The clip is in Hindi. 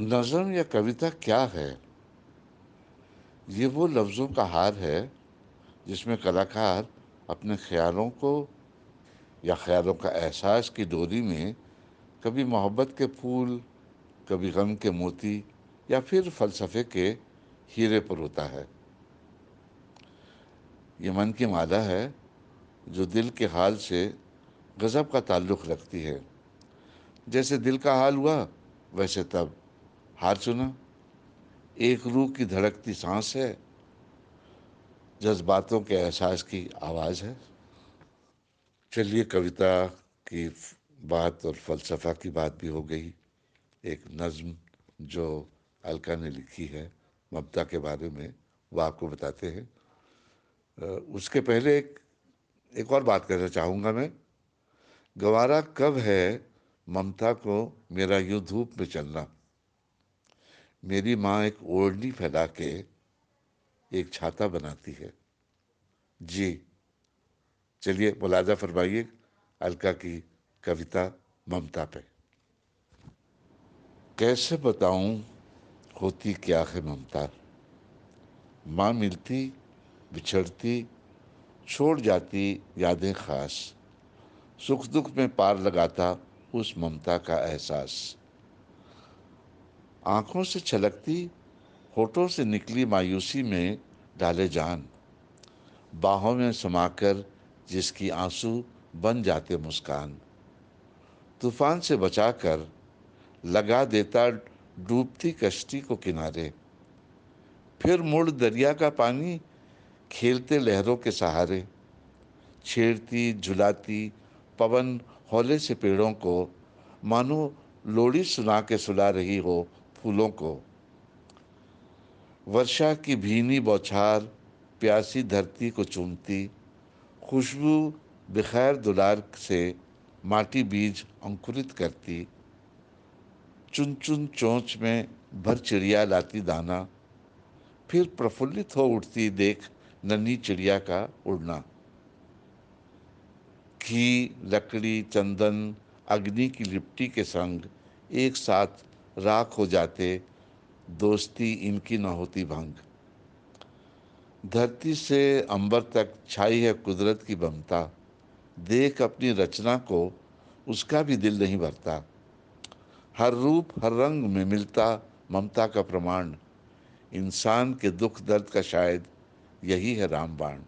नज़म या कविता क्या है? ये वो लफ्ज़ों का हार है, जिसमें कलाकार अपने ख्यालों को या ख्यालों का एहसास की डोरी में कभी मोहब्बत के फूल, कभी गम के मोती या फिर फ़लसफ़े के हीरे पर होता है। ये मन की मादा है, जो दिल के हाल से गज़ब का ताल्लुक़ रखती है। जैसे दिल का हाल हुआ, वैसे तब। हार चुना। एक रूह की धड़कती सांस है। जज्बातों के एहसास की आवाज़ है। चलिए कविता की बात और फ़लसफ़ा की बात भी हो गई। एक नज़म जो अलका ने लिखी है, ममता के बारे में, वो आपको बताते हैं। उसके पहले एक एक और बात करना चाहूँगा मैं। गवारा कब है ममता को मेरा यूँ धूप में चलना? मेरी माँ एक ओढ़नी फैला के एक छाता बनाती है। जी, चलिए मुलाजा फरमाइए अलका की कविता ममता पे। कैसे बताऊँ होती क्या है ममता? माँ मिलती, बिछड़ती, छोड़ जाती यादें खास। सुख दुख में पार लगाता उस ममता का एहसास। आँखों से छलकती, होठों से निकली मायूसी में डाले जान। बाहों में समाकर जिसकी आँसू बन जाते मुस्कान। तूफ़ान से बचाकर लगा देता डूबती कश्ती को किनारे। फिर मुड़ दरिया का पानी खेलते लहरों के सहारे। छेड़ती, झुलाती, पवन हौले से पेड़ों को, मानो लोड़ी सुना के सुला रही हो फूलों को। वर्षा की भीनी बौछार, प्यासी धरती को चूमती, खुशबू बेखैर दुलार से माटी बीज अंकुरित करती चुन चुन चोंच में भर चिड़िया लाती दाना, फिर प्रफुल्लित हो उठती देख नन्ही चिड़िया का उड़ना। घी, लकड़ी, चंदन, अग्नि की लिपटी के संग एक साथ राख हो जाते, दोस्ती इनकी न होती भंग। धरती से अंबर तक छाई है कुदरत की बमता। देख अपनी रचना को, उसका भी दिल नहीं भरता। हर रूप, हर रंग में मिलता ममता का प्रमाण। इंसान के दुख दर्द का शायद यही है रामबाण।